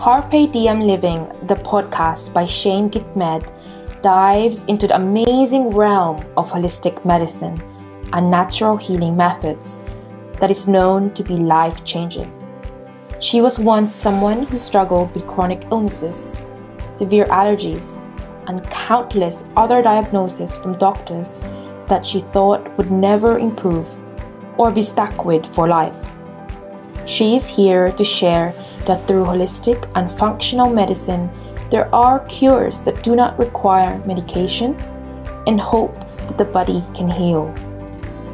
Carpe Diem Living, the podcast by Shane Gitmed, dives into the amazing realm of holistic medicine and natural healing methods that is known to be life changing. She was once someone who struggled with chronic illnesses, severe allergies, and countless other diagnoses from doctors that she thought would never improve or be stuck with for life. She is here to share that through holistic and functional medicine, there are cures that do not require medication and hope that the body can heal.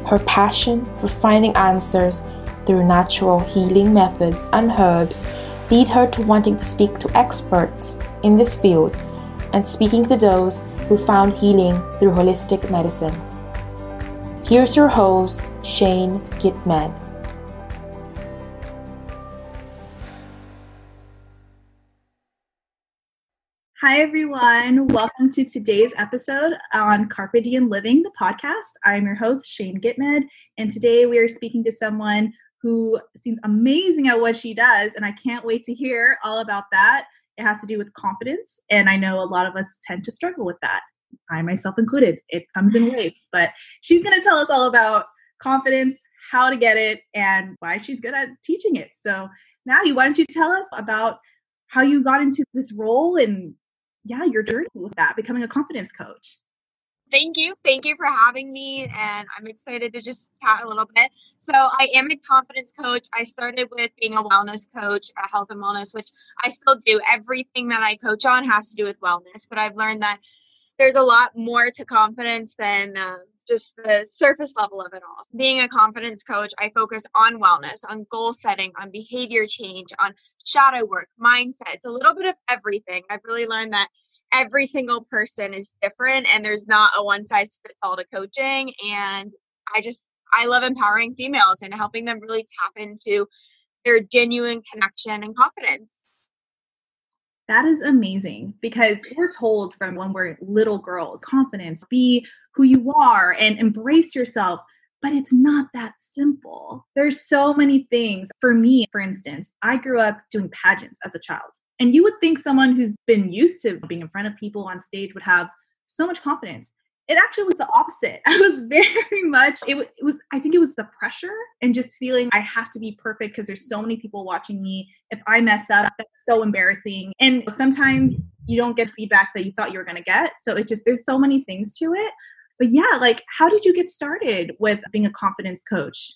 Her passion for finding answers through natural healing methods and herbs lead her to wanting to speak to experts in this field and speaking to those who found healing through holistic medicine. Here's your host, Shane Gitmed. Hi, everyone. Welcome to today's episode on Carpe Diem Living, the podcast. I'm your host, Shane Gitmed, and today we are speaking to someone who seems amazing at what she does, and I can't wait to hear all about that. It has to do with confidence, and I know a lot of us tend to struggle with that. I myself included. It comes in waves, but she's going to tell us all about confidence, how to get it, and why she's good at teaching it. So, Maddie, why don't you tell us about how you got into this role and yeah, your journey with that, becoming a confidence coach? thank you. Thank you for having me. And I'm excited to just chat a little bit. So, I am a confidence coach. I started with being a wellness coach, a health and wellness, which I still do. Everything that I coach on has to do with wellness, but I've learned that there's a lot more to confidence than uh, just the surface level of it all. Being a confidence coach, I focus on wellness, on goal setting, on behavior change, on shadow work, mindset. It's a little bit of everything. I've really learned that every single person is different and there's not a one size fits all to coaching and i just i love empowering females and helping them really tap into their genuine connection and confidence that is amazing because we're told from when we're little girls confidence be who you are and embrace yourself but it's not that simple there's so many things for me for instance i grew up doing pageants as a child and you would think someone who's been used to being in front of people on stage would have so much confidence. It actually was the opposite. I was very much, it, it was, I think it was the pressure and just feeling I have to be perfect because there's so many people watching me. If I mess up, that's so embarrassing. And sometimes you don't get feedback that you thought you were going to get. So it just, there's so many things to it. But yeah, like, how did you get started with being a confidence coach?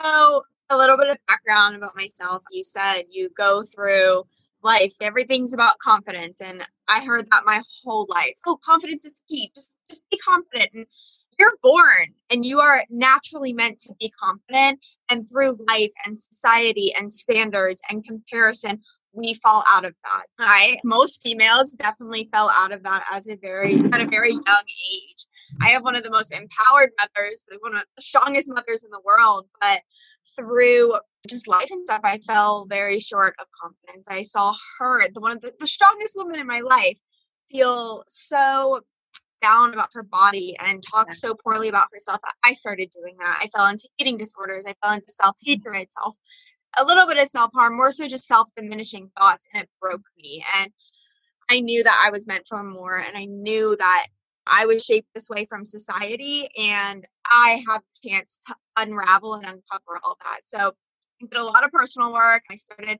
So a little bit of background about myself. You said you go through life, everything's about confidence. And I heard that my whole life. Oh, confidence is key. Just just be confident. And you're born and you are naturally meant to be confident. And through life and society and standards and comparison, we fall out of that. I most females definitely fell out of that as a very at a very young age. I have one of the most empowered mothers, one of the strongest mothers in the world, but through just life and stuff, I fell very short of confidence. I saw her, the one of the, the strongest woman in my life, feel so down about her body and talk so poorly about herself. I started doing that. I fell into eating disorders. I fell into self hatred, self, a little bit of self harm, more so just self diminishing thoughts, and it broke mm-hmm. me. And I knew that I was meant for more, and I knew that I was shaped this way from society, and I have the chance to unravel and uncover all that. So I did a lot of personal work. I started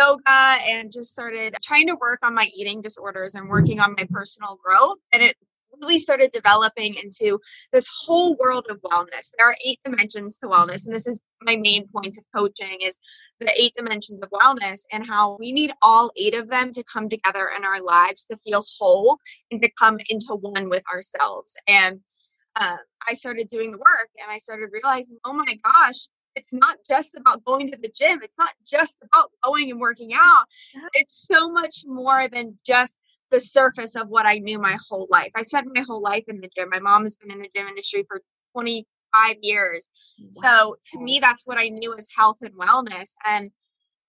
yoga and just started trying to work on my eating disorders and working on my personal growth. And it really started developing into this whole world of wellness. There are eight dimensions to wellness, and this is my main point of coaching is the eight dimensions of wellness and how we need all eight of them to come together in our lives to feel whole and to come into one with ourselves. And uh, I started doing the work and I started realizing, oh my gosh, it's not just about going to the gym. It's not just about going and working out. It's so much more than just the surface of what I knew my whole life. I spent my whole life in the gym. My mom has been in the gym industry for 25 years. Wow. So to me, that's what I knew as health and wellness. And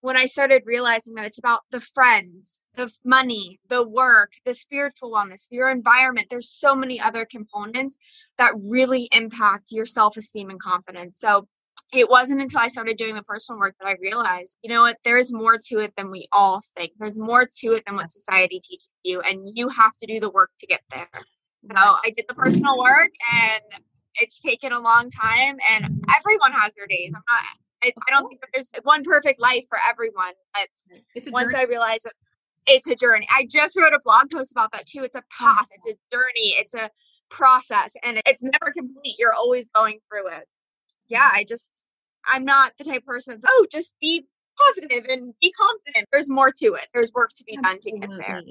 when I started realizing that it's about the friends, the money, the work, the spiritual wellness, your environment, there's so many other components that really impact your self esteem and confidence. So it wasn't until I started doing the personal work that I realized, you know what, there is more to it than we all think. There's more to it than what society teaches you, and you have to do the work to get there. So I did the personal work, and it's taken a long time, and everyone has their days. I'm not. I, I don't think oh. that there's one perfect life for everyone, but once I realized that it's a journey, I just wrote a blog post about that too. It's a oh. path, it's a journey, it's a process, and it's never complete. You're always going through it. Yeah, mm. I just I'm not the type person that's, oh, just be positive and be confident. There's more to it. There's work to be Absolutely. done to get there.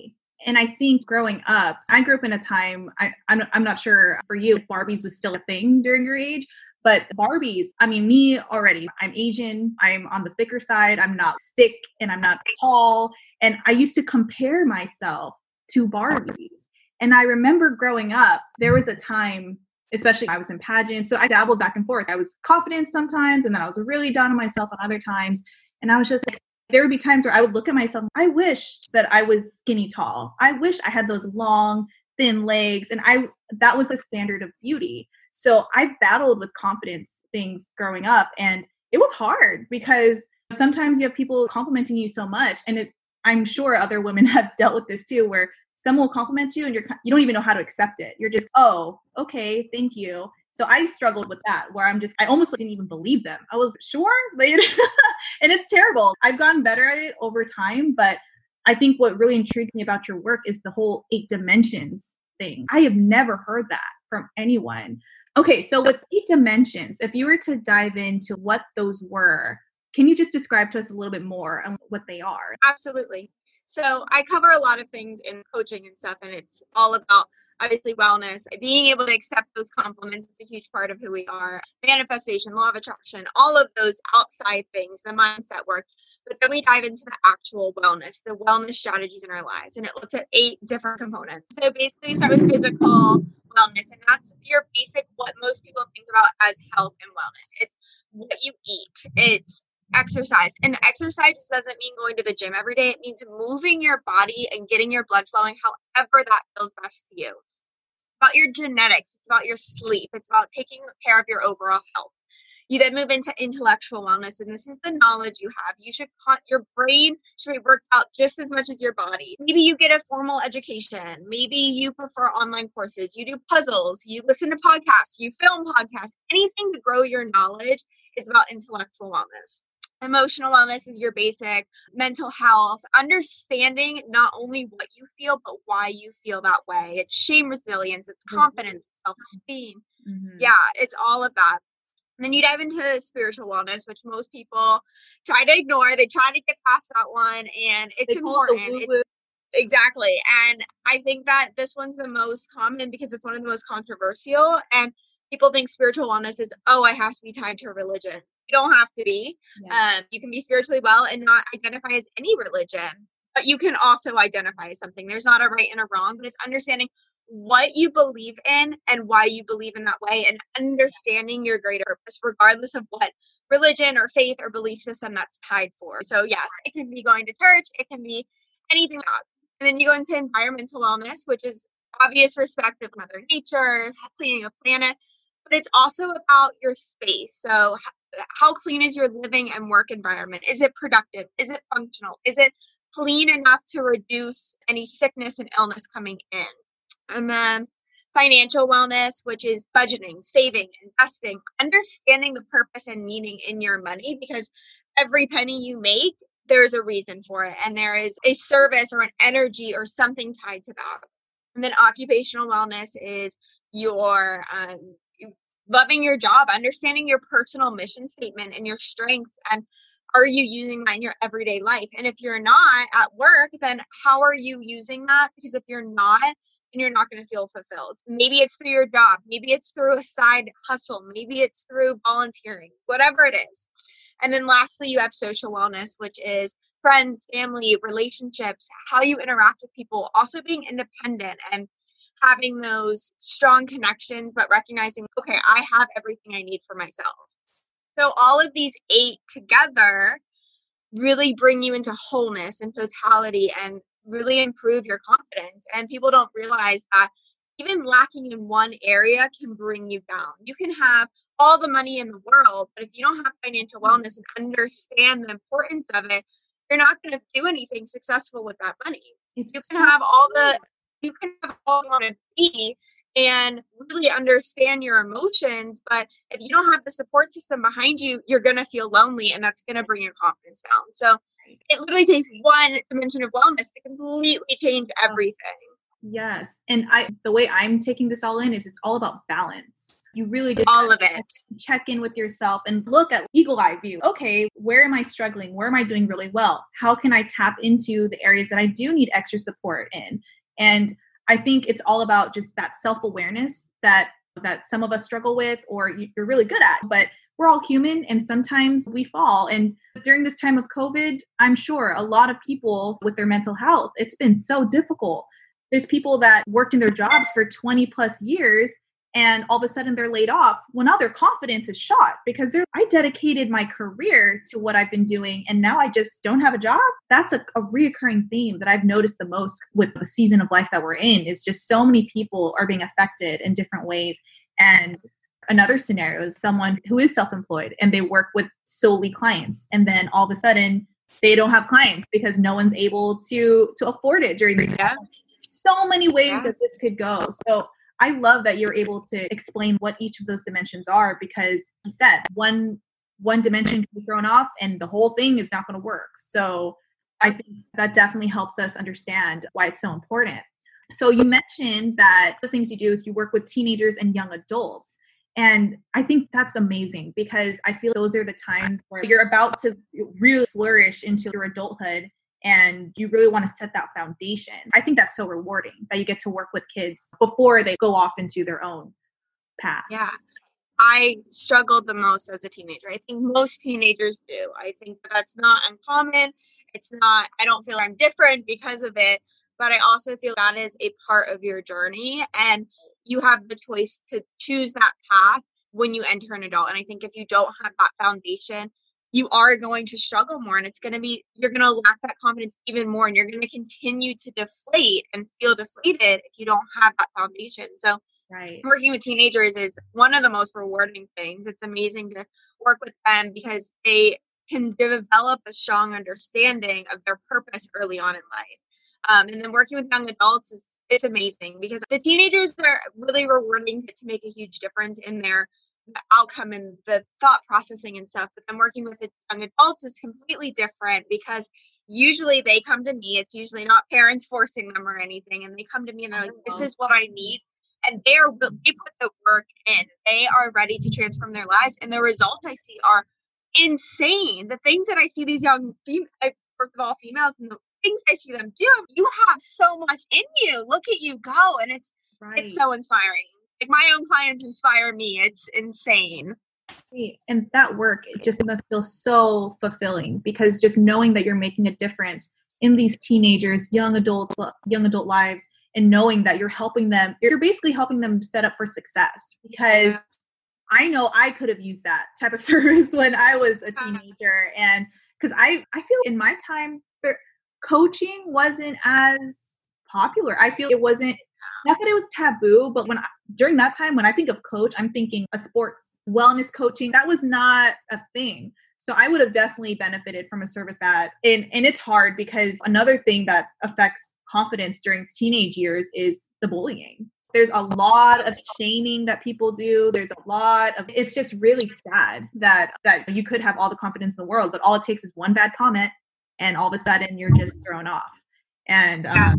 And I think growing up, I grew up in a time, I, I'm, I'm not sure for you, Barbies was still a thing during your age, but Barbies, I mean, me already, I'm Asian, I'm on the thicker side, I'm not thick and I'm not tall. And I used to compare myself to Barbies. And I remember growing up, there was a time especially I was in pageants. So I dabbled back and forth. I was confident sometimes, and then I was really down on myself on other times. And I was just like, there would be times where I would look at myself. I wish that I was skinny tall. I wish I had those long, thin legs. And I that was a standard of beauty. So I battled with confidence things growing up. And it was hard because sometimes you have people complimenting you so much. And it I'm sure other women have dealt with this too, where someone will compliment you and you're you don't even know how to accept it. You're just oh okay thank you. So i struggled with that where i'm just i almost didn't even believe them. I was sure? And it's terrible. I've gotten better at it over time but i think what really intrigued me about your work is the whole eight dimensions thing. I have never heard that from anyone okay so with eight dimensions if you were to dive into what those were can you just describe to us a little bit more on what they are absolutely so I cover a lot of things in coaching and stuff, and it's all about obviously wellness, being able to accept those compliments. It's a huge part of who we are. Manifestation, law of attraction, all of those outside things, the mindset work. But then we dive into the actual wellness, the wellness strategies in our lives, and it looks at eight different components. So basically, we start with physical wellness, and that's your basic what most people think about as health and wellness. It's what you eat. It's exercise. And exercise doesn't mean going to the gym every day. It means moving your body and getting your blood flowing however that feels best to you. It's about your genetics, it's about your sleep, it's about taking care of your overall health. You then move into intellectual wellness, and this is the knowledge you have. You should, your brain should be worked out just as much as your body. Maybe you get a formal education. Maybe you prefer online courses. You do puzzles. You listen to podcasts. You film podcasts. Anything to grow your knowledge is about intellectual wellness emotional wellness is your basic mental health understanding not only what you feel but why you feel that way it's shame resilience it's mm-hmm. confidence mm-hmm. self-esteem mm-hmm. yeah it's all of that and then you dive into spiritual wellness which most people try to ignore they try to get past that one and it's important it's, exactly and i think that this one's the most common because it's one of the most controversial and people think spiritual wellness is oh i have to be tied to a religion you don't have to be. Yeah. Um, you can be spiritually well and not identify as any religion, but you can also identify as something. There's not a right and a wrong, but it's understanding what you believe in and why you believe in that way and understanding your greater purpose, regardless of what religion or faith or belief system that's tied for. So, yes, it can be going to church, it can be anything else. And then you go into environmental wellness, which is obvious respect of Mother Nature, cleaning a planet, but it's also about your space. So, how clean is your living and work environment? Is it productive? Is it functional? Is it clean enough to reduce any sickness and illness coming in? And then financial wellness, which is budgeting, saving, investing, understanding the purpose and meaning in your money because every penny you make, there's a reason for it. And there is a service or an energy or something tied to that. And then occupational wellness is your um, loving your job, understanding your personal mission statement and your strengths and are you using that in your everyday life? And if you're not at work, then how are you using that? Because if you're not, then you're not going to feel fulfilled. Maybe it's through your job, maybe it's through a side hustle, maybe it's through volunteering, whatever it is. And then lastly, you have social wellness, which is friends, family, relationships, how you interact with people, also being independent and having those strong connections, but recognizing, okay, I have everything I need for myself. So, all of these eight together really bring you into wholeness and totality and really improve your confidence. And people don't realize that even lacking in one area can bring you down. You can have all the money in the world, but if you don't have financial mm-hmm. wellness and understand the importance of it, you're not going to do anything successful with that money. It's you can have all the you can have all you want to be and really understand your emotions. But if you don't have the support system behind you, you're going to feel lonely and that's going to bring your confidence down. So it literally takes one dimension of wellness to completely change everything. Yes. And I the way I'm taking this all in is it's all about balance. You really just all of it. Check in with yourself and look at eagle eye view. Okay, where am I struggling? Where am I doing really well? How can I tap into the areas that I do need extra support in? And I think it's all about just that self-awareness that that some of us struggle with or you're really good at, but we're all human and sometimes we fall. And during this time of COVID, I'm sure a lot of people with their mental health, it's been so difficult. There's people that worked in their jobs for 20 plus years and all of a sudden they're laid off well now their confidence is shot because they're i dedicated my career to what i've been doing and now i just don't have a job that's a, a reoccurring theme that i've noticed the most with the season of life that we're in is just so many people are being affected in different ways and another scenario is someone who is self-employed and they work with solely clients and then all of a sudden they don't have clients because no one's able to to afford it during this yeah. so many ways yeah. that this could go so I love that you're able to explain what each of those dimensions are because you said one one dimension can be thrown off and the whole thing is not going to work. So I think that definitely helps us understand why it's so important. So you mentioned that the things you do is you work with teenagers and young adults. And I think that's amazing because I feel those are the times where you're about to really flourish into your adulthood and you really want to set that foundation. I think that's so rewarding that you get to work with kids before they go off into their own path. Yeah. I struggled the most as a teenager. I think most teenagers do. I think that's not uncommon. It's not, I don't feel I'm different because of it, but I also feel that is a part of your journey. And you have the choice to choose that path when you enter an adult. And I think if you don't have that foundation, you are going to struggle more and it's going to be you're going to lack that confidence even more and you're going to continue to deflate and feel deflated if you don't have that foundation. So right. working with teenagers is one of the most rewarding things. It's amazing to work with them because they can develop a strong understanding of their purpose early on in life. Um, and then working with young adults is it's amazing because the teenagers are really rewarding to make a huge difference in their outcome and the thought processing and stuff. But then working with young adults is completely different because usually they come to me. It's usually not parents forcing them or anything, and they come to me and they're like, "This oh. is what I need." And they are mm-hmm. they put the work in. They are ready to transform their lives, and the results I see are insane. The things that I see these young female, I work with all females, and the things I see them do, you have so much in you. Look at you go, and it's right. it's so inspiring if my own clients inspire me, it's insane. And that work, it just must feel so fulfilling because just knowing that you're making a difference in these teenagers, young adults, young adult lives, and knowing that you're helping them, you're basically helping them set up for success because I know I could have used that type of service when I was a uh-huh. teenager. And because I, I feel in my time, coaching wasn't as popular. I feel it wasn't not that it was taboo, but when I, during that time when I think of coach, I'm thinking a sports wellness coaching. That was not a thing. So I would have definitely benefited from a service that and and it's hard because another thing that affects confidence during teenage years is the bullying. There's a lot of shaming that people do. There's a lot of it's just really sad that that you could have all the confidence in the world, but all it takes is one bad comment and all of a sudden you're just thrown off. And um,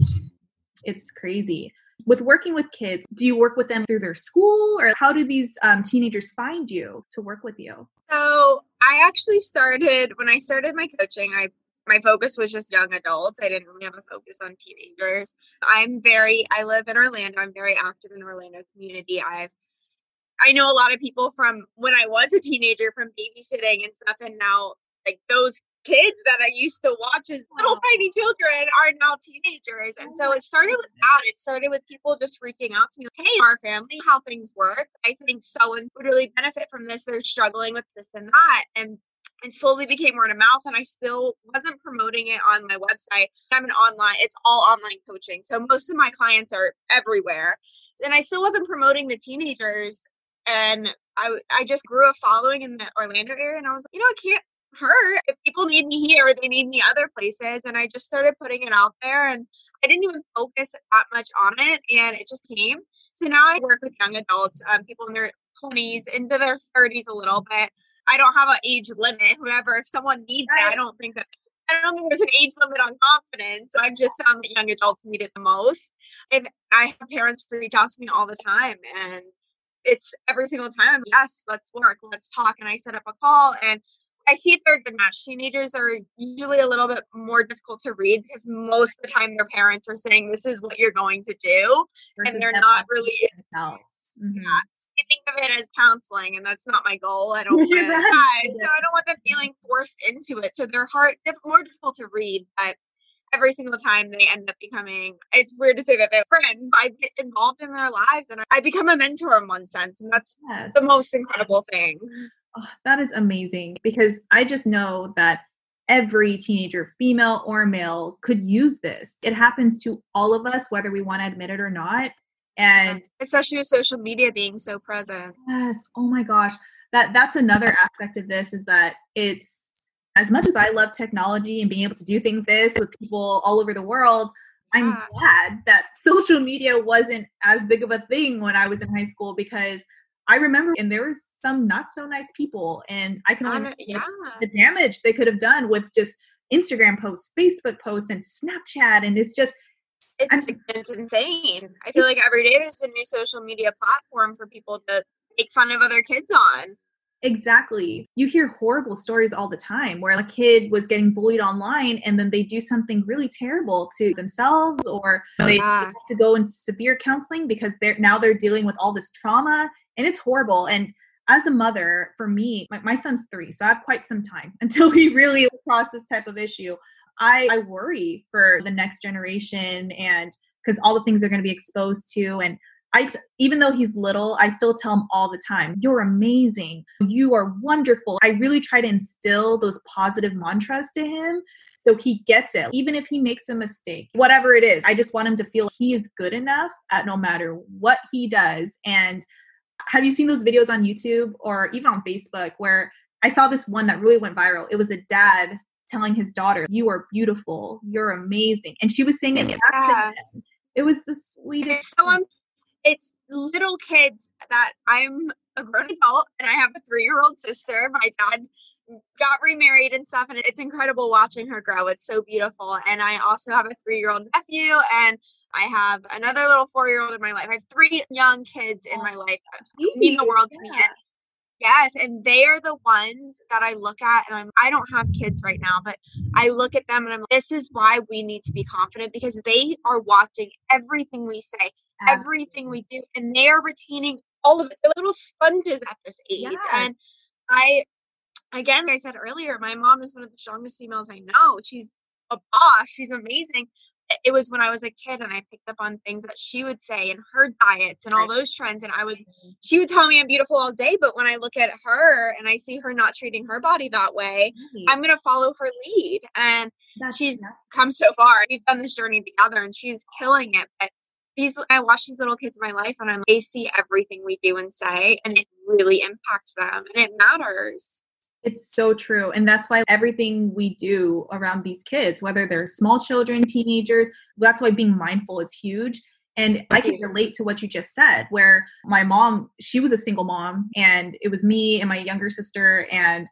it's crazy with working with kids do you work with them through their school or how do these um, teenagers find you to work with you? So i actually started when i started my coaching i my focus was just young adults. I didn't really have a focus on teenagers. I'm very i live in orlando. I'm very active in the orlando community. I've i know a lot of people from when i was a teenager from babysitting and stuff and now like those kids that I used to watch as little tiny children are now teenagers. And so oh, it started with that. It started with people just reaching out to me, like, hey, our family, how things work. I think so and would really benefit from this. They're struggling with this and that. And and slowly became word of mouth and i still wasn't promoting it on my website i'm an online it's all online coaching so most of my clients are everywhere and i still wasn't promoting the teenagers and I I just grew a following in the Orlando area, and I was like, you know, i can't hurt if people need me here, they need me other places, and I just started putting it out there, and I didn't even focus that much on it, and it just came. So now I work with young adults, um, people in their 20s into their 30s a little bit. I don't have an age limit. Whoever, if someone needs it, I don't think that I don't think there's an age limit on confidence. So I've just found that young adults need it the most. If I have parents reach out to me all the time, and it's every single time. Yes, let's work, let's talk, and I set up a call, and I see if they're a good match. Teenagers are usually a little bit more difficult to read because most of the time their parents are saying this is what you're going to do, Versus and they're not really. Mm-hmm. Yeah, I think of it as counseling, and that's not my goal. I don't want right. guys, so I don't want them feeling forced into it. So they're hard, more difficult to read, but every single time they end up becoming it's weird to say that they're friends i get involved in their lives and i become a mentor in one sense and that's yes. the most incredible thing oh, that is amazing because i just know that every teenager female or male could use this. It happens to all of us whether we want to admit it or not and um, especially with social media being so present. Yes oh my gosh. That that's another aspect of this is that it's as much as i love technology and being able to do things this with people all over the world i'm yeah. glad that social media wasn't as big of a thing when i was in high school because i remember and there was some not so nice people and i can only yeah. the damage they could have done with just instagram posts facebook posts and snapchat and it's just it's, it's insane. I feel like every day there's a new social media platform for people to make fun of other kids on. Exactly. You hear horrible stories all the time where a kid was getting bullied online and then they do something really terrible to themselves or they yeah. have to go into severe counseling because they're now they're dealing with all this trauma and it's horrible. And as a mother, for me, my, my son's three, so I have quite some time until we really cross this type of issue. I, I worry for the next generation and because all the things they're going to be exposed to and I, even though he's little, I still tell him all the time, you're amazing. You are wonderful. I really try to instill those positive mantras to him so he gets it. Even if he makes a mistake, whatever it is, I just want him to feel he is good enough at no matter what he does. And have you seen those videos on YouTube or even on Facebook where I saw this one that really went viral? It was a dad telling his daughter, You are beautiful, you're amazing. And she was saying it yeah. It was the sweetest. So um, it's little kids that I'm a grown adult and I have a three year old sister. My dad got remarried and stuff, and it's incredible watching her grow. It's so beautiful. And I also have a three year old nephew, and I have another little four year old in my life. I have three young kids in my life that mean the world to me. And Yes, and they are the ones that I look at and I'm I don't have kids right now, but I look at them and I'm this is why we need to be confident because they are watching everything we say, Absolutely. everything we do, and they are retaining all of it. They're little sponges at this age. Yes. And I again, like I said earlier, my mom is one of the strongest females I know. She's a boss, she's amazing it was when I was a kid and I picked up on things that she would say and her diets and all those trends. And I would, she would tell me I'm beautiful all day. But when I look at her and I see her not treating her body that way, I'm going to follow her lead. And That's she's come so far. We've done this journey together and she's killing it. But these, I watch these little kids in my life and I'm, they see everything we do and say, and it really impacts them and it matters. It's so true. And that's why everything we do around these kids, whether they're small children, teenagers, that's why being mindful is huge. And I can relate to what you just said, where my mom, she was a single mom, and it was me and my younger sister, and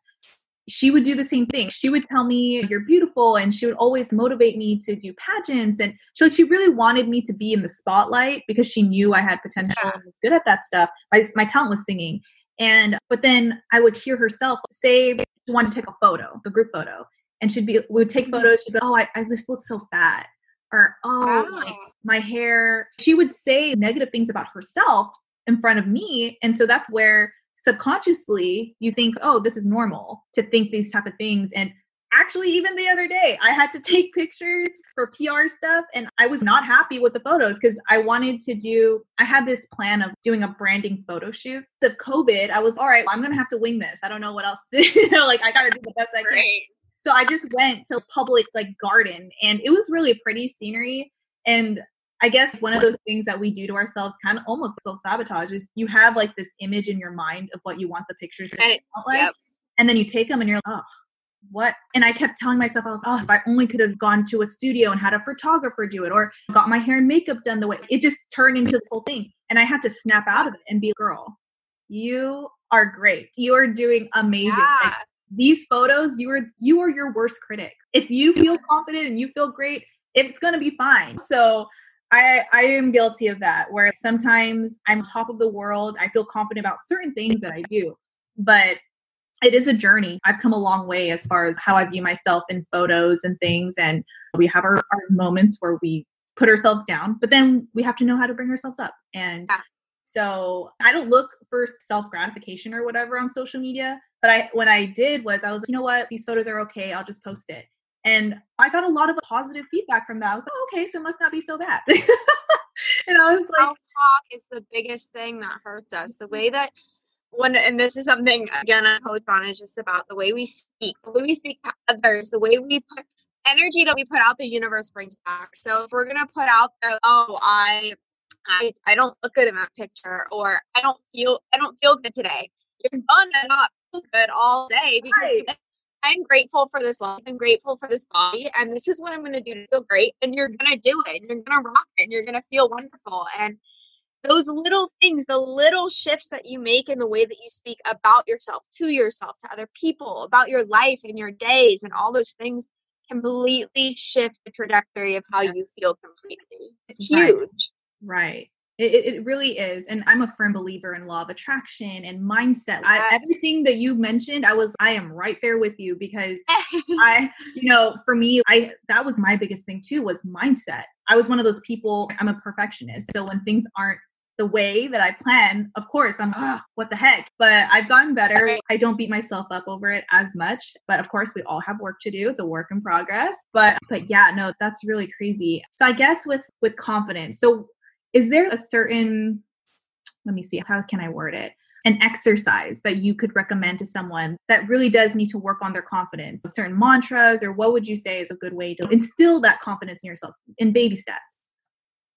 she would do the same thing. She would tell me, You're beautiful. And she would always motivate me to do pageants. And she like she really wanted me to be in the spotlight because she knew I had potential and was good at that stuff. My, my talent was singing. And but then I would hear herself say she wanted to take a photo, a group photo, and she'd be we would take mm-hmm. photos. She'd be, oh, I, I just look so fat, or oh, oh. Like, my hair. She would say negative things about herself in front of me, and so that's where subconsciously you think, oh, this is normal to think these type of things, and actually even the other day i had to take pictures for pr stuff and i was not happy with the photos because i wanted to do i had this plan of doing a branding photo shoot. Of covid i was all right well, i'm gonna have to wing this. I don't know what else to do. Like i gotta do the best i can. So i just went to public like garden and it was really pretty scenery and I guess one of those things that we do to ourselves, kind of almost self sabotage, is you have like this image in your mind of what you want the pictures to look like, yep. and then you take them and you're like, oh, what? And I kept telling myself, I was, oh, if I only could have gone to a studio and had a photographer do it, or got my hair and makeup done the way it just turned into this whole thing. And I had to snap out of it and be a girl. You are great. You are doing amazing. Yeah. Like, these photos, you are you are your worst critic. If you feel confident and you feel great, it's gonna be fine. So I, I am guilty of that where sometimes I'm top of the world. I feel confident about certain things that I do, but it is a journey. I've come a long way as far as how I view myself in photos and things. And we have our, our moments where we put ourselves down, but then we have to know how to bring ourselves up. And yeah. so I don't look for self gratification or whatever on social media. But I, when I did was I was like, you know what, these photos are okay. I'll just post it. And I got a lot of positive feedback from that. I was like, oh, okay, so it must not be so bad. and I was like, self talk is the biggest thing that hurts us. The way that when, and this is something again I coach on is just about the way we speak, the way we speak to others, the way we put energy that we put out, the universe brings back. So if we're gonna put out there, oh, I, I, I don't look good in that picture, or I don't feel, I don't feel good today. You're gonna not feel good all day because right. I'm grateful for this life. I'm grateful for this body. And this is what I'm going to do to feel great. And you're going to do it. And you're going to rock it. And you're going to feel wonderful. And those little things, the little shifts that you make in the way that you speak about yourself, to yourself, to other people, about your life and your days, and all those things completely shift the trajectory of how you feel completely. It's huge. Right. right. It, it really is. And I'm a firm believer in law of attraction and mindset. I, everything that you mentioned, I was, I am right there with you because I, you know, for me, I, that was my biggest thing too, was mindset. I was one of those people, I'm a perfectionist. So when things aren't the way that I plan, of course, I'm, oh, what the heck? But I've gotten better. I don't beat myself up over it as much. But of course, we all have work to do. It's a work in progress. But, but yeah, no, that's really crazy. So I guess with, with confidence. So is there a certain, let me see, how can I word it? An exercise that you could recommend to someone that really does need to work on their confidence? Certain mantras, or what would you say is a good way to instill that confidence in yourself in baby steps?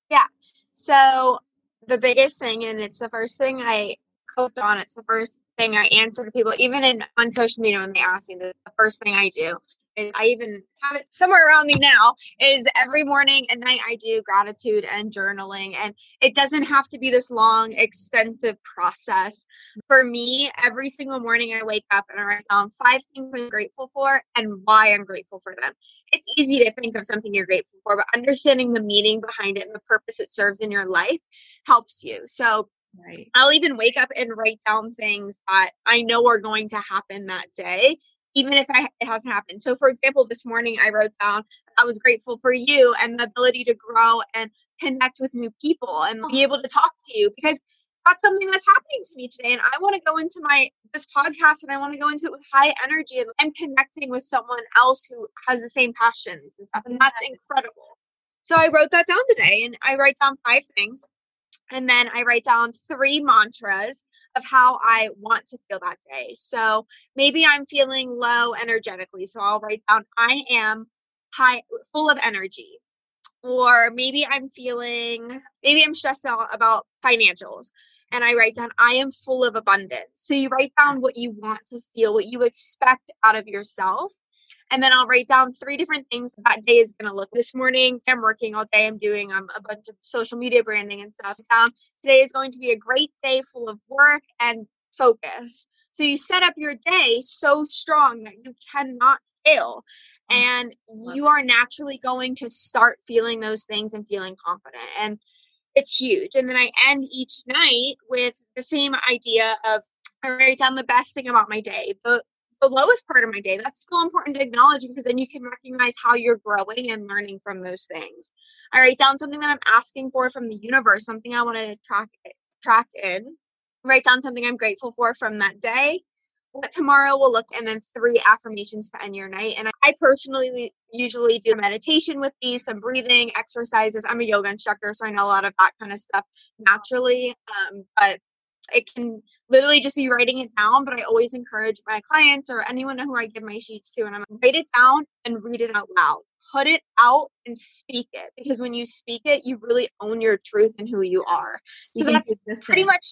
Yeah. So, the biggest thing, and it's the first thing I coach on, it's the first thing I answer to people, even in on social media when they ask me this, the first thing I do I even have it somewhere around me now is every morning and night I do gratitude and journaling and it doesn't have to be this long extensive process. For me every single morning I wake up and I write down five things I'm grateful for and why I'm grateful for them it's easy to think of something you're grateful for but understanding the meaning behind it and the purpose it serves in your life helps you so Right. I'll even wake up and write down things that I know are going to happen that day even if I, it hasn't happened. So, for example, this morning I wrote down I was grateful for you and the ability to grow and connect with new people and be oh. able to talk to you because that's something that's happening to me today. And I want to go into my this podcast and I want to go into it with high energy and I'm connecting with someone else who has the same passions and stuff. And that's incredible. So I wrote that down today and I write down five things. And then I write down three mantras of how I want to feel that day. So maybe I'm feeling low energetically. So I'll write down, I am high, full of energy. Or maybe I'm feeling, maybe I'm stressed out about financials. And I write down, I am full of abundance. So you write down what you want to feel, what you expect out of yourself. And then I'll write down three different things that day is going to look. This morning, I'm working all day. I'm doing um, a bunch of social media branding and stuff. Down today is going to be a great day full of work and focus. So you set up your day so strong that you cannot fail. Mm, and you are naturally going to start feeling those things and feeling confident. And it's huge. And then I end each night with the same idea of I write down the best thing about my day, the the lowest part of my day. That's still important to acknowledge because then you can recognize how you're growing and learning from those things. I write down something that I'm asking for from the universe, something I want to track track in. Write down something I'm grateful for from that day. What tomorrow will look, and then three affirmations to end your night. And I personally usually do meditation with these, some breathing exercises. I'm a yoga instructor, so I know a lot of that kind of stuff naturally. Um, but it can literally just be writing it down, but I always encourage my clients or anyone who I give my sheets to, and I'm write it down and read it out loud. put it out and speak it because when you speak it, you really own your truth and who you are. So Being that's pretty much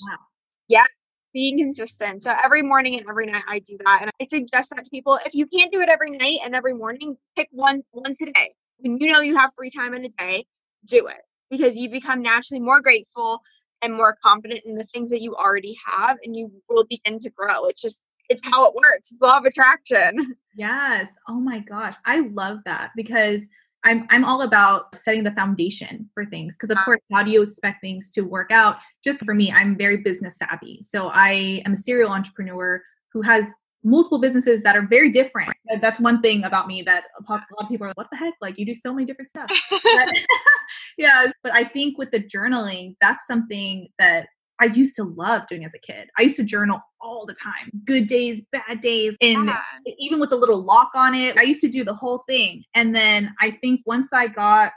yeah, being consistent. So every morning and every night I do that. And I suggest that to people. If you can't do it every night and every morning, pick one once a day. When you know you have free time in a day, do it because you become naturally more grateful and more confident in the things that you already have and you will begin to grow. It's just it's how it works. Law of attraction. Yes. Oh my gosh. I love that because I'm I'm all about setting the foundation for things because of Yeah. course how do you expect things to work out? Just for me, I'm very business savvy. So I am a serial entrepreneur who has multiple businesses that are very different. That's one thing about me that a lot of people are like, what the heck? Like you do so many different stuff. But- yes, but I think with the journaling, that's something that I used to love doing as a kid. I used to journal all the time. Good days, bad days, and Yeah. even with a little lock on it. I used to do the whole thing. And then I think once I got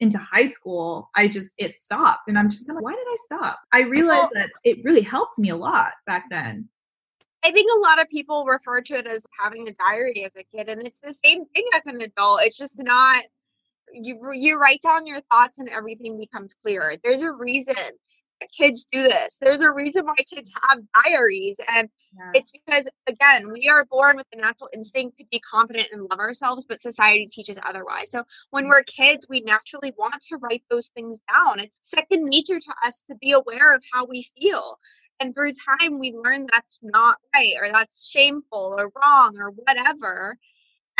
into high school, I just it stopped. And I'm just kind of like, why did I stop? I realized that it really helped me a lot back then. I think a lot of people refer to it as having a diary as a kid, and it's the same thing as an adult. It's just not you. You write down your thoughts, and everything becomes clearer. There's a reason kids do this. There's a reason why kids have diaries, and it's because again, we are born with the natural instinct to be confident and love ourselves, but society teaches otherwise. So when mm-hmm. we're kids, we naturally want to write those things down. It's second nature to us to be aware of how we feel. And through time, we learn that's not right or that's shameful or wrong or whatever.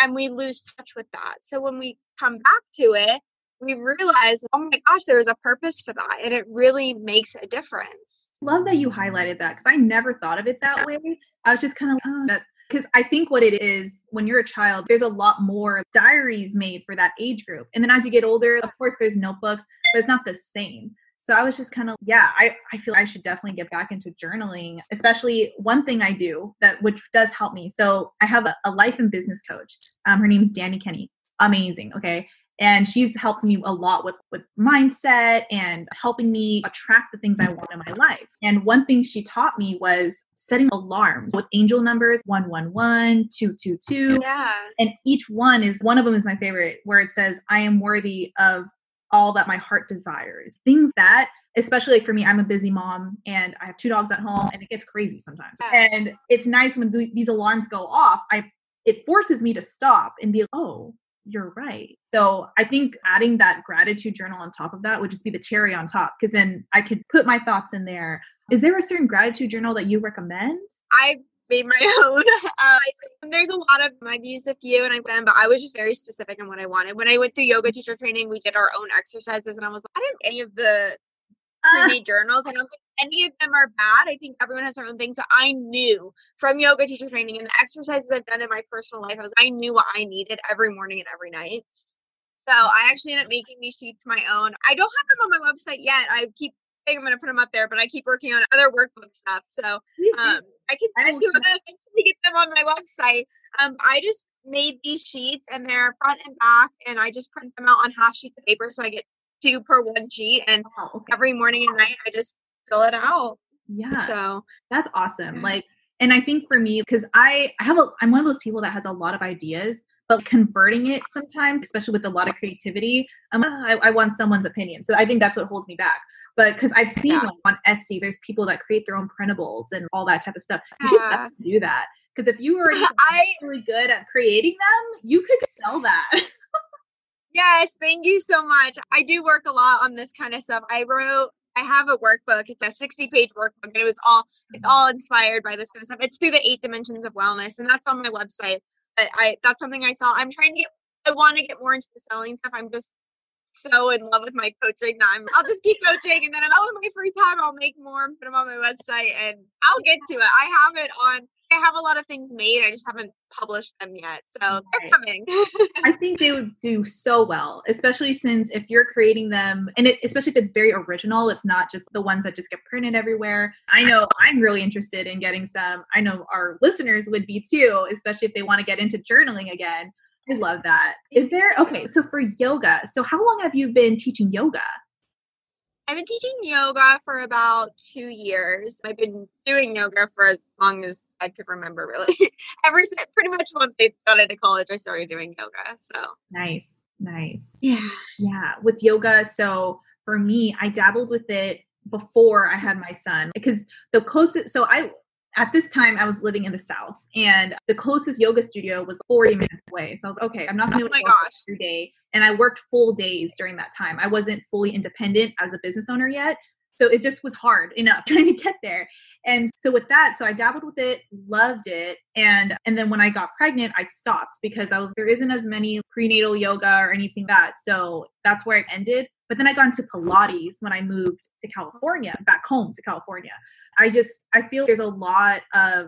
And we lose touch with that. So when we come back to it, we realize, oh my gosh, there was a purpose for that. And it really makes a difference. love that you highlighted that because I never thought of it that way. I was just kind of like, oh, that because I think what it is when you're a child, there's a lot more diaries made for that age group. And then as you get older, of course, there's notebooks, but it's not the same. So I was just kind of, yeah, I, I feel I should definitely get back into journaling, especially one thing I do that which does help me. So I have a, a life and business coach. Um, her name is Danny Kenny. Amazing. Okay and she's helped me a lot with with mindset and helping me attract the things I want in my life. And one thing she taught me was setting alarms with angel numbers 111, 222, Yeah. and each one is one of them is my favorite where it says I am worthy of all that my heart desires. Things that especially like for me I'm a busy mom and I have two dogs at home and it gets crazy sometimes. Yeah. And it's nice when th- these alarms go off. I it forces me to stop and be like, "Oh, you're right. So I think adding that gratitude journal on top of that would just be the cherry on top because then I could put my thoughts in there. Is there a certain gratitude journal that you recommend? I made my own. Uh, there's a lot of I've used a few and I've done, but I was just very specific on what I wanted. When I went through yoga teacher training, we did our own exercises, and I was like, I didn't any of the Uh, pre-made journals. I don't think any of them are bad. I think everyone has their own thing. So I knew from yoga teacher training and the exercises I've done in my personal life, I was I knew what I needed every morning and every night. So I actually ended up making these sheets my own. I don't have them on my website yet. I keep saying I'm going to put them up there, but I keep working on other workbook stuff. So um, I can send you to get them on my website. Um, I just made these sheets and they're front and back, and I just print them out on half sheets of paper, so I get two per one sheet. And Wow, okay. every morning and night, I just fill it out. yeah, So that's awesome. Yeah. Like, and I think for me, because I, I have a, I'm one of those people that has a lot of ideas, but converting it sometimes, especially with a lot of creativity, I'm, "Ah, I, I want someone's opinion. So I think that's what holds me back. But because I've seen Yeah. like on Etsy, there's people that create their own printables and all that type of stuff. You should do that. Because if you were I really good at creating them, you could sell that. yes, thank you so much. I do work a lot on this kind of stuff. I wrote. I have a workbook. It's a 60 page workbook, and it was all it's all inspired by this kind of stuff. It's through the eight dimensions of wellness, and that's on my website. But I that's something I saw. I'm trying to get. I want to get more into the selling stuff. I'm just so in love with my coaching that I'm. I'll just keep coaching, and then I'll in my free time I'll make more and put them on my website, and I'll get to it. I have it on. I have a lot of things made. I just haven't published them yet, so Right. they're coming. I think they would do so well, especially since if you're creating them, and it, especially if it's very original, it's not just the ones that just get printed everywhere. I know I'm really interested in getting some. I know our listeners would be too, especially if they want to get into journaling again. I love that. Is there okay? So for yoga, so how long have you been teaching yoga? I've been teaching yoga for about two years. I've been doing yoga for as long as I could remember, really. Ever since pretty much once I got into college, I started doing yoga. So Nice. Nice. Yeah. Yeah. With yoga, so for me, I dabbled with it before I had my son because the closest, so I, at this time I was living in the South and the closest yoga studio was 40 minutes away. So I was okay, I'm not gonna Oh my go gosh. every day. And I worked full days during that time. I wasn't fully independent as a business owner yet. So it just was hard enough trying to get there. And so with that, so I dabbled with it, loved it. And and then when I got pregnant, I stopped because I was there isn't as many prenatal yoga or anything that. So that's where it ended. But then I got into Pilates when I moved to California, back home to California. I just I feel there's a lot of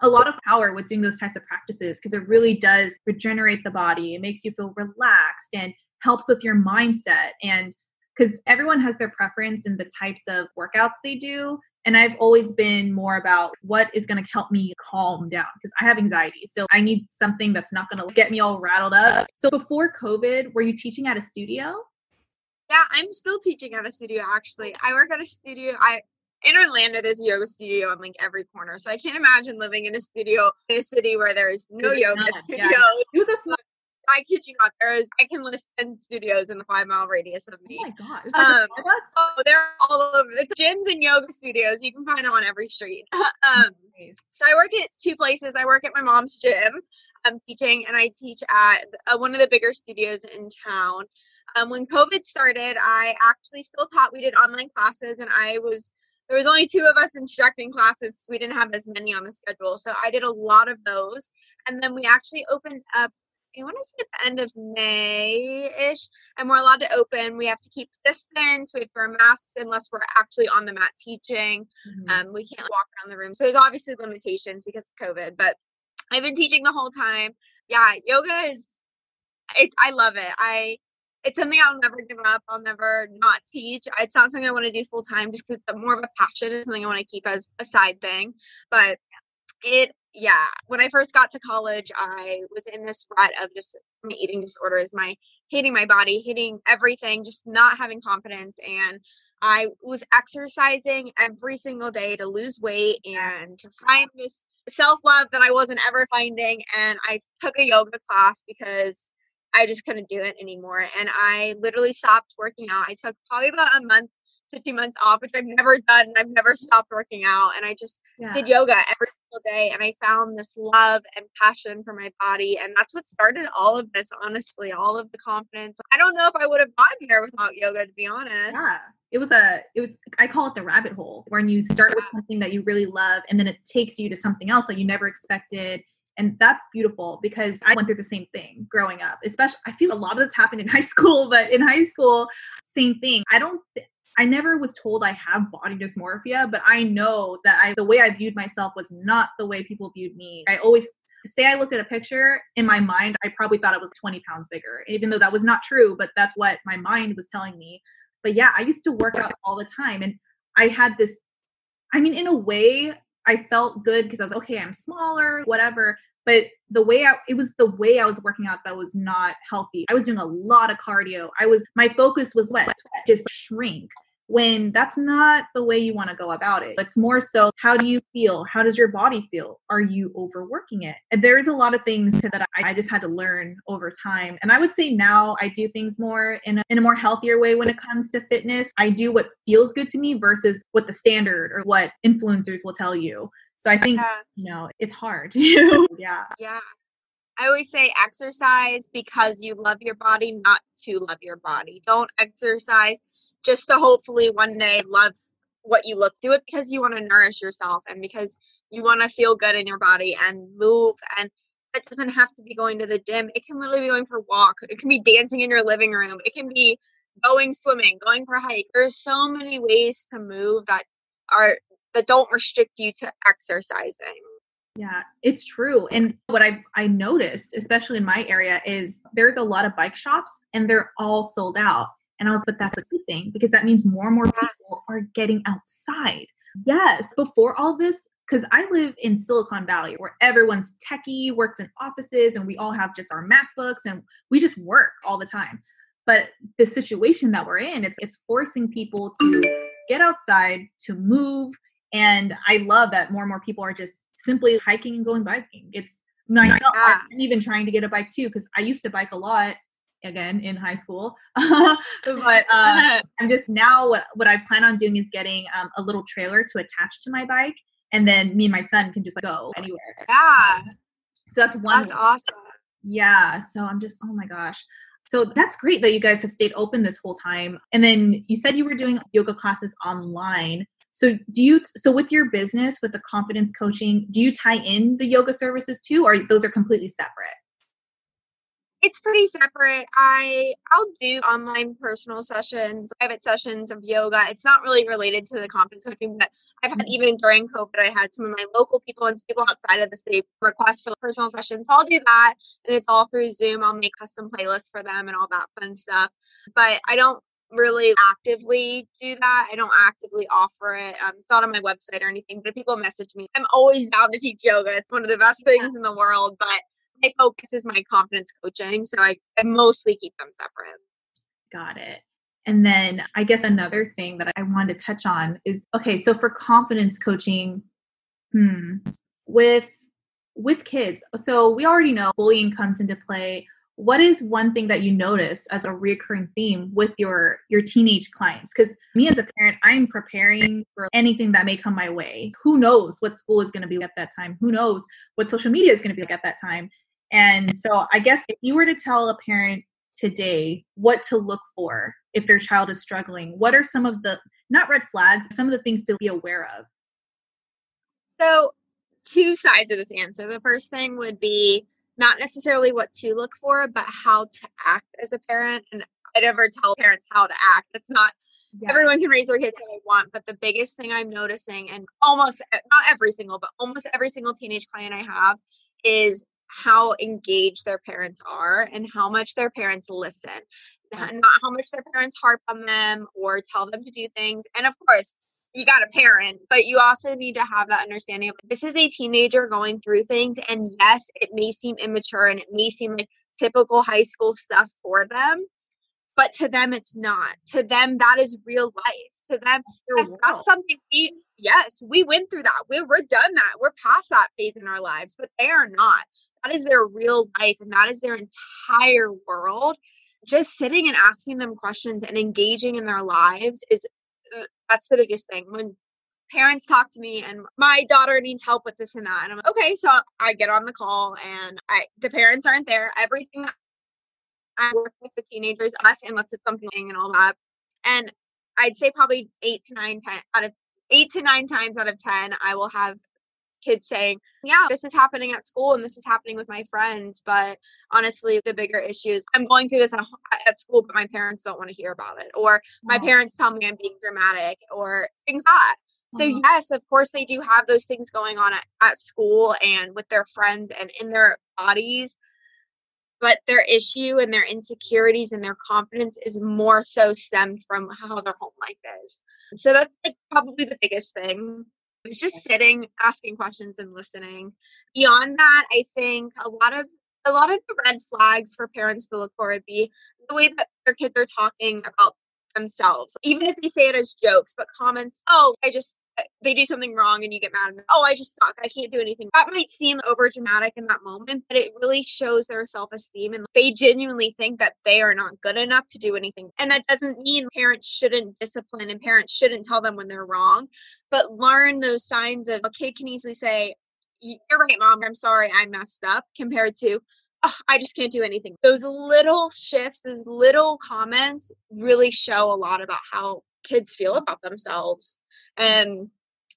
a lot of power with doing those types of practices because it really does regenerate the body. It makes you feel relaxed and helps with your mindset and because everyone has their preference in the types of workouts they do and I've always been more about what is going to help me calm down because I have anxiety. So I need something that's not going to get me all rattled up. So before COVID, were you teaching at a studio? Yeah, I'm still teaching at a studio actually. I work at a studio. I in Orlando there's a yoga studio on like every corner. So I can't imagine living in a studio in a city where there's no yoga studios. yeah. It was a small, I kid you not, there is I can list ten studios in the five mile radius of me. oh my gosh. It's like Um, Oh, they're all over. The gyms and yoga studios. You can find them on every street. um, Nice. so I work at two places. I work at my mom's gym. I'm teaching, and I teach at uh, one of the bigger studios in town. Um, when COVID started, I actually still taught. We did online classes, and I was there was only two of us instructing classes. 'cause we didn't have as many on the schedule, so I did a lot of those. And then we actually opened up. I want to say at the end of May ish, and we're allowed to open. We have to keep distance. We have to wear masks unless we're actually on the mat teaching. Mhm. Um, we can't walk around the room. So there's obviously limitations because of COVID, but I've been teaching the whole time. Yeah, yoga is it I love it. I it's something I'll never give up. I'll never not teach. It's not something I want to do full time just because it's more of a passion. It's something I want to keep as a side thing. But it yeah, when I first got to college, I was in this rut of just my eating disorders, my hating my body, hating everything, just not having confidence. And I was exercising every single day to lose weight and to find this self love that I wasn't ever finding. And I took a yoga class because I just couldn't do it anymore. And I literally stopped working out. I took probably about a month to two months off, which I've never done. I've never stopped working out. And I just Yeah. did yoga every single day and I found this love and passion for my body. And that's what started all of this, honestly, all of the confidence. I don't know if I would have gotten there without yoga, to be honest. Yeah. It was a it was I call it the rabbit hole when you start with something that you really love and then it takes you to something else that you never expected. And that's beautiful because I went through the same thing growing up. Especially I feel a lot of this happened in high school, but in high school, same thing. I don't I never was told I have body dysmorphia, but I know that I the way I viewed myself was not the way people viewed me. I always say I looked at a picture in my mind, I probably thought it was 20 pounds bigger, even though that was not true, but that's what my mind was telling me. But yeah, I used to work out all the time and I had this I mean, in a way, I felt good because I was okay, I'm smaller, whatever. But the way I, it was the way I was working out that was not healthy. I was doing a lot of cardio. I was, my focus was sweat, just shrink when that's not the way you want to go about it. It's more so how do you feel? How does your body feel? Are you overworking it? And there's a lot of things to that I, I just had to learn over time. And I would say now I do things more in a, in a more healthier way when it comes to fitness. I do what feels good to me versus what the standard or what influencers will tell you. So I think, Yeah. you know, it's hard. yeah. Yeah. I always say exercise because you love your body, not to love your body. Don't exercise just to hopefully one day love what you look. Do it because you want to nourish yourself and because you want to feel good in your body and move. And that doesn't have to be going to the gym. It can literally be going for a walk. It can be dancing in your living room. It can be going swimming, going for a hike. There's so many ways to move that are that don't restrict you to exercising. Yeah, it's true. And what I I noticed, especially in my area, is there's a lot of bike shops and they're all sold out. And I was, but that's a good thing because that means more and more people are getting outside. Yes, before all this, because I live in Silicon Valley where everyone's techie, works in offices, and we all have just our MacBooks and we just work all the time. But the situation that we're in, it's it's forcing people to get outside, to move, and I love that more and more people are just simply hiking and going biking. It's. I'm even trying to get a bike too because I used to bike a lot again in high school. But uh, i'm just now what, what i plan on doing is getting um, a little trailer to attach to my bike and then me and my son can just like, go anywhere. Yeah. So that's one that's awesome. Yeah so i'm just oh my gosh. So that's great that you guys have stayed open this whole time. And then you said you were doing yoga classes online. So do you so with your business with the confidence coaching do you tie in the yoga services too or those are completely separate it's pretty separate. I I'll do online personal sessions, private sessions of yoga. It's not really related to the confidence coaching, but I've had even during COVID, I had some of my local people and people outside of the state request for personal sessions. So I'll do that, and it's all through Zoom. I'll make custom playlists for them and all that fun stuff. But I don't really actively do that. I don't actively offer it. Um, it's not on my website or anything. But if people message me, I'm always down to teach yoga. It's one of the best things in the world. But my focus is my confidence coaching. So I, I mostly keep them separate. Got it. And then I guess another thing that I wanted to touch on is okay, so for confidence coaching, hmm, with with kids. So we already know bullying comes into play. What is one thing that you notice as a recurring theme with your your teenage clients? Because me as a parent, I'm preparing for anything that may come my way. Who knows what school is going to be at that time? Who knows what social media is going to be like at that time? And so I guess if you were to tell a parent today what to look for if their child is struggling, what are some of the not red flags, some of the things to be aware of? So, two sides of this answer. The first thing would be not necessarily what to look for, but how to act as a parent. And I never tell parents how to act. It's not yeah. everyone can raise their kids how they want, but the biggest thing I'm noticing, and almost not every single, but almost every single teenage client I have, is how engaged their parents are and how much their parents listen. Not how much their parents harp on them or tell them to do things. And of course you got a parent but you also need to have that understanding of this is a teenager going through things and yes it may seem immature and it may seem like typical high school stuff for them but to them it's not. To them that is real life. To them oh, yes, that's something we yes we went through that. We, we're done that. We're past that phase in our lives but they are not that is their real life and that is their entire world. Just sitting and asking them questions and engaging in their lives is uh, that's the biggest thing. When parents talk to me and my daughter needs help with this and that and i'm like okay so i get on the call and i the parents aren't there. Everything i work with the teenagers us unless it's something and all that. And i'd say probably eight to nine ten out of eight to nine times out of ten i will have kids saying, Yeah, this is happening at school and this is happening with my friends. But honestly, the bigger issue is I'm going through this at, at school, but my parents don't want to hear about it. Or my parents tell me I'm being dramatic or things like that. So, mm-hmm. yes, of course, they do have those things going on at, at school and with their friends and in their bodies. But their issue and their insecurities and their confidence is more so stemmed from how their home life is. So, that's like probably the biggest thing was just sitting, asking questions and listening. Beyond that, I think a lot of a lot of the red flags for parents to look for would be the way that their kids are talking about themselves. Even if they say it as jokes, but comments, oh, I just Uh, they do something wrong and you get mad them. Oh, I just suck. I can't do anything. That might seem over dramatic in that moment, but it really shows their self esteem and they genuinely think that they are not good enough to do anything. And that doesn't mean parents shouldn't discipline and parents shouldn't tell them when they're wrong, but learn those signs of a kid can easily say, You're right, mom. I'm sorry. I messed up compared to, oh, I just can't do anything. Those little shifts, those little comments really show a lot about how kids feel about themselves. And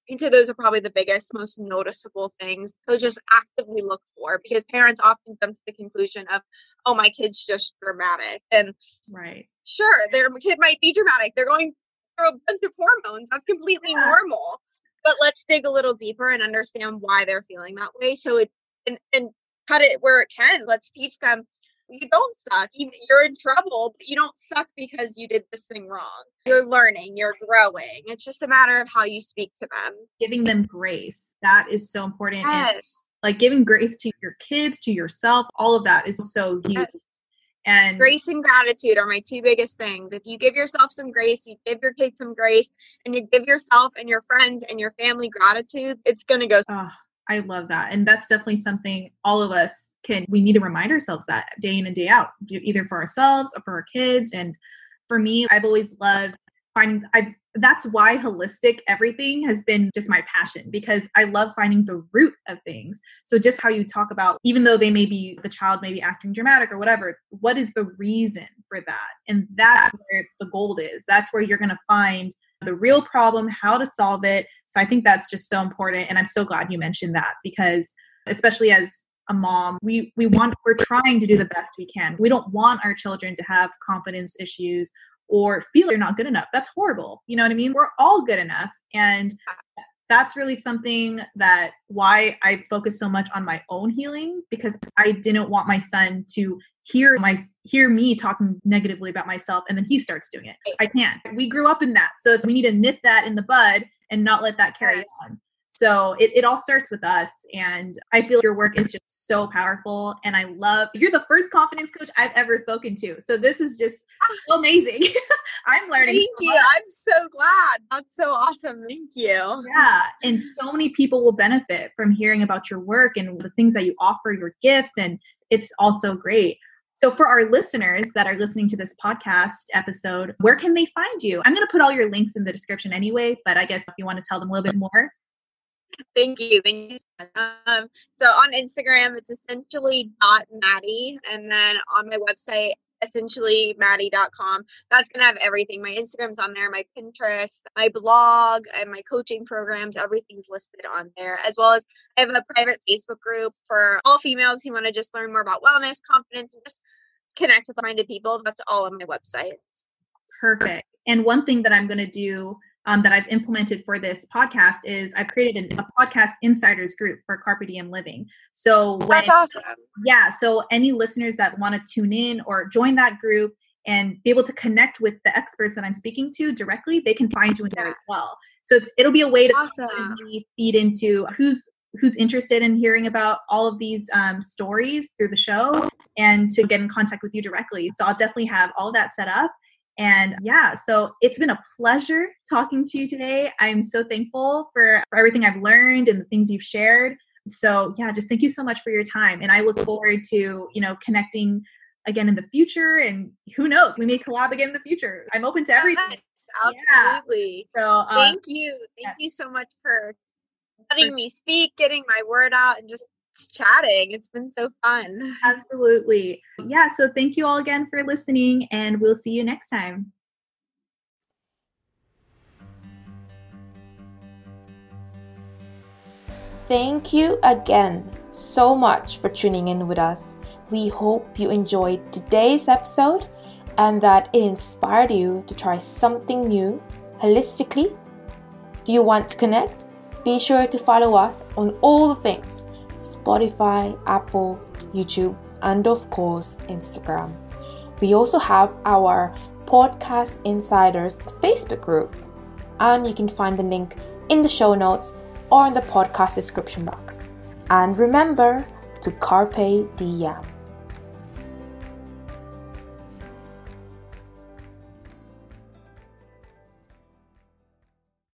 into those are probably the biggest, most noticeable things to just actively look for because parents often come to the conclusion of, oh, my kid's just dramatic. And right. Sure, their kid might be dramatic. They're going through a bunch of hormones. That's completely yeah. normal. But let's dig a little deeper and understand why they're feeling that way. So it and, and cut it where it can. Let's teach them you don't suck. You're in trouble, but you don't suck because you did this thing wrong. You're learning, you're growing. It's just a matter of how you speak to them. Giving them grace. That is so important. Yes. And like giving grace to your kids, to yourself, all of that is so huge. Yes. And grace and gratitude are my two biggest things. If you give yourself some grace, you give your kids some grace, and you give yourself and your friends and your family gratitude, it's going to go. Oh, I love that. And that's definitely something all of us can, we need to remind ourselves that day in and day out, either for ourselves or for our kids. And for me, I've always loved finding, I've, that's why holistic everything has been just my passion because I love finding the root of things. So just how you talk about, even though they may be, the child may be acting dramatic or whatever, what is the reason for that? And that's where the gold is. That's where you're going to find the real problem, how to solve it. So I think that's just so important. And I'm so glad you mentioned that because especially as a mom, we we want we're trying to do the best we can. We don't want our children to have confidence issues or feel they're not good enough. That's horrible. You know what I mean? We're all good enough. And that's really something that why I focus so much on my own healing because I didn't want my son to hear my hear me talking negatively about myself and then he starts doing it. I can't. We grew up in that. So we need to nip that in the bud and not let that carry yes. on. So it, it all starts with us. And I feel your work is just so powerful. And I love you're the first confidence coach I've ever spoken to. So this is just ah. so amazing. I'm learning. Thank so you. I'm so glad. That's so awesome. Thank you. Yeah. And so many people will benefit from hearing about your work and the things that you offer, your gifts. And it's also great. So, for our listeners that are listening to this podcast episode, where can they find you? I'm going to put all your links in the description anyway, but I guess if you want to tell them a little bit more. Thank you. Thank you. Um, so on Instagram, it's essentially dot Maddie. And then on my website, essentially maddie.com. That's going to have everything. My Instagram's on there, my Pinterest, my blog, and my coaching programs. Everything's listed on there, as well as I have a private Facebook group for all females who want to just learn more about wellness, confidence, and just connect with minded people. That's all on my website. Perfect. And one thing that I'm going to do um, that I've implemented for this podcast is I've created a, a, podcast insiders group for Carpe Diem Living. So when, that's awesome. Yeah. So any listeners that want to tune in or join that group and be able to connect with the experts that I'm speaking to directly, they can find you in there as well. So it'll be a way to awesome. feed into who's who's interested in hearing about all of these um, stories through the show and to get in contact with you directly. So I'll definitely have all that set up and yeah, so it's been a pleasure talking to you today. I'm so thankful for, for everything I've learned and the things you've shared. So yeah, just thank you so much for your time. And I look forward to, you know, connecting again in the future and who knows, we may collab again in the future. I'm open to everything. Yes, absolutely. Yeah. So um, thank you. Thank yeah. you so much for letting me speak, getting my word out and just chatting. It's been so fun. Absolutely. Yeah. So thank you all again for listening, and we'll see you next time. Thank you again so much for tuning in with us. We hope you enjoyed today's episode and that it inspired you to try something new holistically. Do you want to connect? Be sure to follow us on all the things Spotify, Apple, YouTube, and of course, Instagram. We also have our Podcast Insiders Facebook group, and you can find the link in the show notes or in the podcast description box. And remember to carpe diem.